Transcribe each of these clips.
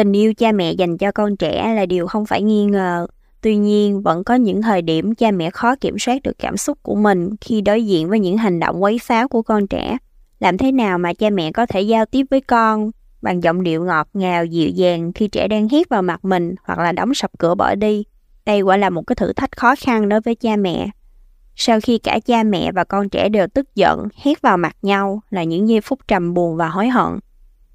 Tình yêu cha mẹ dành cho con trẻ là điều không phải nghi ngờ. Tuy nhiên, vẫn có những thời điểm cha mẹ khó kiểm soát được cảm xúc của mình khi đối diện với những hành động quấy phá của con trẻ. Làm thế nào mà cha mẹ có thể giao tiếp với con bằng giọng điệu ngọt ngào dịu dàng khi trẻ đang hét vào mặt mình hoặc là đóng sập cửa bỏ đi? Đây quả là một cái thử thách khó khăn đối với cha mẹ. Sau khi cả cha mẹ và con trẻ đều tức giận, hét vào mặt nhau là những giây phút trầm buồn và hối hận.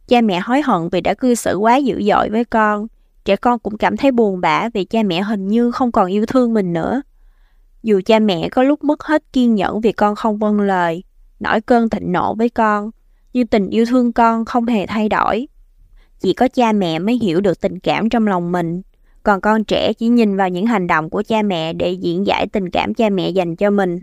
Cha mẹ hối hận vì đã cư xử quá dữ dội với con. Trẻ con cũng cảm thấy buồn bã vì cha mẹ hình như không còn yêu thương mình nữa. Dù cha mẹ có lúc mất hết kiên nhẫn vì con không vâng lời, nổi cơn thịnh nộ với con, nhưng tình yêu thương con không hề thay đổi. Chỉ có cha mẹ mới hiểu được tình cảm trong lòng mình, còn con trẻ chỉ nhìn vào những hành động của cha mẹ để diễn giải tình cảm cha mẹ dành cho mình.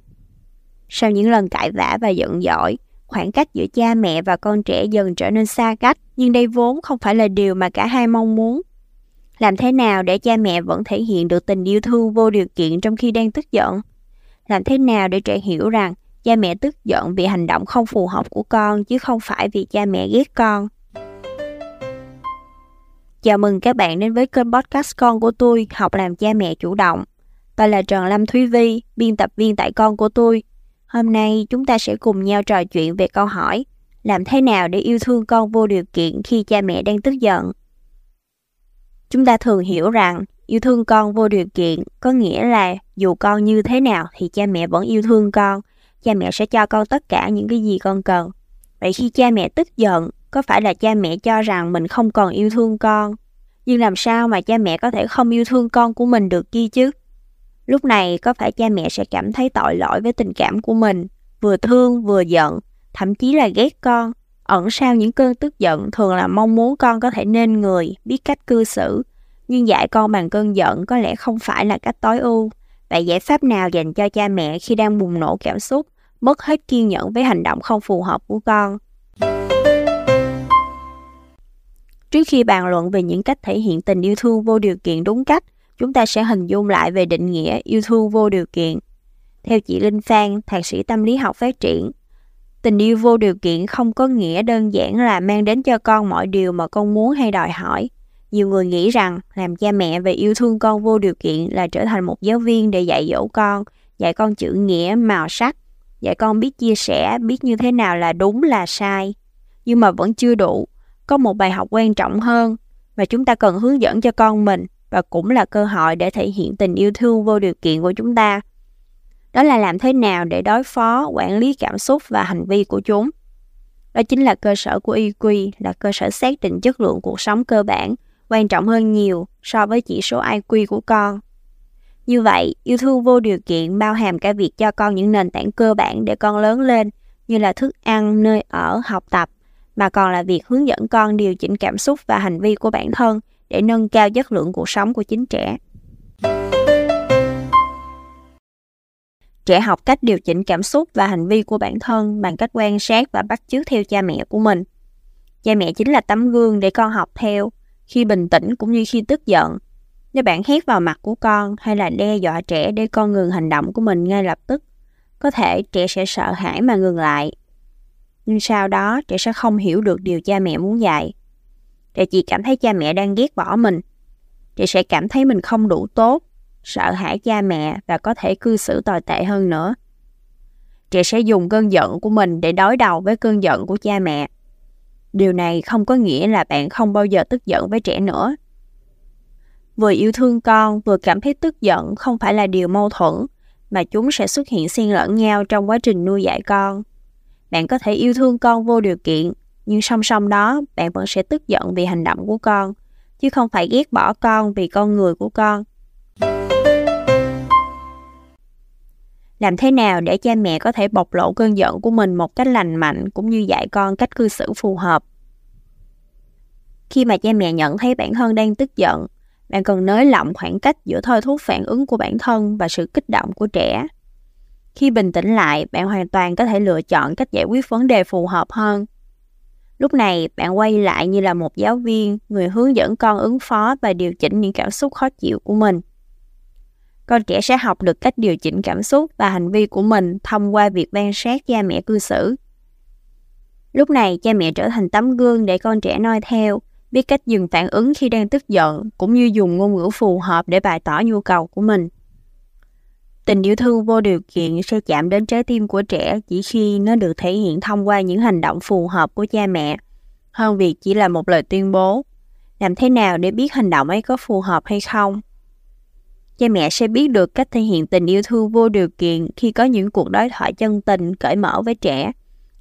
Sau những lần cãi vã và giận dỗi, khoảng cách giữa cha mẹ và con trẻ dần trở nên xa cách, nhưng đây vốn không phải là điều mà cả hai mong muốn. Làm thế nào để cha mẹ vẫn thể hiện được tình yêu thương vô điều kiện trong khi đang tức giận? Làm thế nào để trẻ hiểu rằng cha mẹ tức giận vì hành động không phù hợp của con chứ không phải vì cha mẹ ghét con? Chào mừng các bạn đến với kênh podcast con của tôi, học làm cha mẹ chủ động. Tôi là Trần Lâm Thúy Vi, biên tập viên tại con của tôi. Hôm nay chúng ta sẽ cùng nhau trò chuyện về câu hỏi làm thế nào để yêu thương con vô điều kiện khi cha mẹ đang tức giận? Chúng ta thường hiểu rằng yêu thương con vô điều kiện có nghĩa là dù con như thế nào thì cha mẹ vẫn yêu thương con, cha mẹ sẽ cho con tất cả những cái gì con cần. Vậy khi cha mẹ tức giận, có phải là cha mẹ cho rằng mình không còn yêu thương con? Nhưng làm sao mà cha mẹ có thể không yêu thương con của mình được kia chứ? Lúc này có phải cha mẹ sẽ cảm thấy tội lỗi với tình cảm của mình, vừa thương vừa giận, thậm chí là ghét con. Ẩn sau những cơn tức giận thường là mong muốn con có thể nên người, biết cách cư xử. Nhưng dạy con bằng cơn giận có lẽ không phải là cách tối ưu. Vậy giải pháp nào dành cho cha mẹ khi đang bùng nổ cảm xúc, mất hết kiên nhẫn với hành động không phù hợp của con? Trước khi bàn luận về những cách thể hiện tình yêu thương vô điều kiện đúng cách, chúng ta sẽ hình dung lại về định nghĩa yêu thương vô điều kiện. Theo chị Linh Phan, thạc sĩ tâm lý học phát triển, tình yêu vô điều kiện không có nghĩa đơn giản là mang đến cho con mọi điều mà con muốn hay đòi hỏi. Nhiều người nghĩ rằng làm cha mẹ về yêu thương con vô điều kiện là trở thành một giáo viên để dạy dỗ con, dạy con chữ nghĩa, màu sắc, dạy con biết chia sẻ, biết như thế nào là đúng là sai. Nhưng mà vẫn chưa đủ, có một bài học quan trọng hơn mà chúng ta cần hướng dẫn cho con mình và cũng là cơ hội để thể hiện tình yêu thương vô điều kiện của chúng ta. Đó là làm thế nào để đối phó, quản lý cảm xúc và hành vi của chúng. Đó chính là cơ sở của EQ, là cơ sở xác định chất lượng cuộc sống cơ bản, quan trọng hơn nhiều so với chỉ số IQ của con. Như vậy, yêu thương vô điều kiện bao hàm cả việc cho con những nền tảng cơ bản để con lớn lên, như là thức ăn, nơi ở, học tập, mà còn là việc hướng dẫn con điều chỉnh cảm xúc và hành vi của bản thân để nâng cao chất lượng cuộc sống của chính trẻ. Trẻ học cách điều chỉnh cảm xúc và hành vi của bản thân bằng cách quan sát và bắt chước theo cha mẹ của mình. Cha mẹ chính là tấm gương để con học theo, khi bình tĩnh cũng như khi tức giận. Nếu bạn hét vào mặt của con hay là đe dọa trẻ để con ngừng hành động của mình ngay lập tức, có thể trẻ sẽ sợ hãi mà ngừng lại nhưng sau đó trẻ sẽ không hiểu được điều cha mẹ muốn dạy thì chị cảm thấy cha mẹ đang ghét bỏ mình. chị sẽ cảm thấy mình không đủ tốt, sợ hãi cha mẹ và có thể cư xử tồi tệ hơn nữa. Chị sẽ dùng cơn giận của mình để đối đầu với cơn giận của cha mẹ. Điều này không có nghĩa là bạn không bao giờ tức giận với trẻ nữa. Vừa yêu thương con, vừa cảm thấy tức giận không phải là điều mâu thuẫn, mà chúng sẽ xuất hiện xen lẫn nhau trong quá trình nuôi dạy con. Bạn có thể yêu thương con vô điều kiện, nhưng song song đó bạn vẫn sẽ tức giận vì hành động của con, chứ không phải ghét bỏ con vì con người của con. Làm thế nào để cha mẹ có thể bộc lộ cơn giận của mình một cách lành mạnh cũng như dạy con cách cư xử phù hợp? Khi mà cha mẹ nhận thấy bản thân đang tức giận, bạn cần nới lỏng khoảng cách giữa thôi thúc phản ứng của bản thân và sự kích động của trẻ khi bình tĩnh lại, bạn hoàn toàn có thể lựa chọn cách giải quyết vấn đề phù hợp hơn. Lúc này, bạn quay lại như là một giáo viên, người hướng dẫn con ứng phó và điều chỉnh những cảm xúc khó chịu của mình. Con trẻ sẽ học được cách điều chỉnh cảm xúc và hành vi của mình thông qua việc quan sát cha mẹ cư xử. Lúc này, cha mẹ trở thành tấm gương để con trẻ noi theo, biết cách dừng phản ứng khi đang tức giận, cũng như dùng ngôn ngữ phù hợp để bày tỏ nhu cầu của mình. Tình yêu thương vô điều kiện sẽ chạm đến trái tim của trẻ chỉ khi nó được thể hiện thông qua những hành động phù hợp của cha mẹ, hơn việc chỉ là một lời tuyên bố. Làm thế nào để biết hành động ấy có phù hợp hay không? Cha mẹ sẽ biết được cách thể hiện tình yêu thương vô điều kiện khi có những cuộc đối thoại chân tình, cởi mở với trẻ,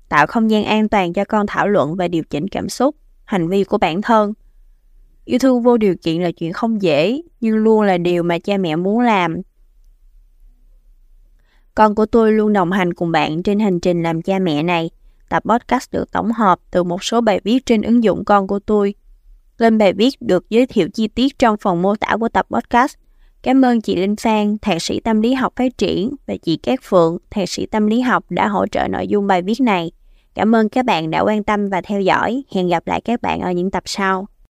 tạo không gian an toàn cho con thảo luận và điều chỉnh cảm xúc, hành vi của bản thân. Yêu thương vô điều kiện là chuyện không dễ, nhưng luôn là điều mà cha mẹ muốn làm con của tôi luôn đồng hành cùng bạn trên hành trình làm cha mẹ này. Tập podcast được tổng hợp từ một số bài viết trên ứng dụng con của tôi. Lên bài viết được giới thiệu chi tiết trong phần mô tả của tập podcast. Cảm ơn chị Linh Phan, thạc sĩ tâm lý học phát triển và chị Cát Phượng, thạc sĩ tâm lý học đã hỗ trợ nội dung bài viết này. Cảm ơn các bạn đã quan tâm và theo dõi. Hẹn gặp lại các bạn ở những tập sau.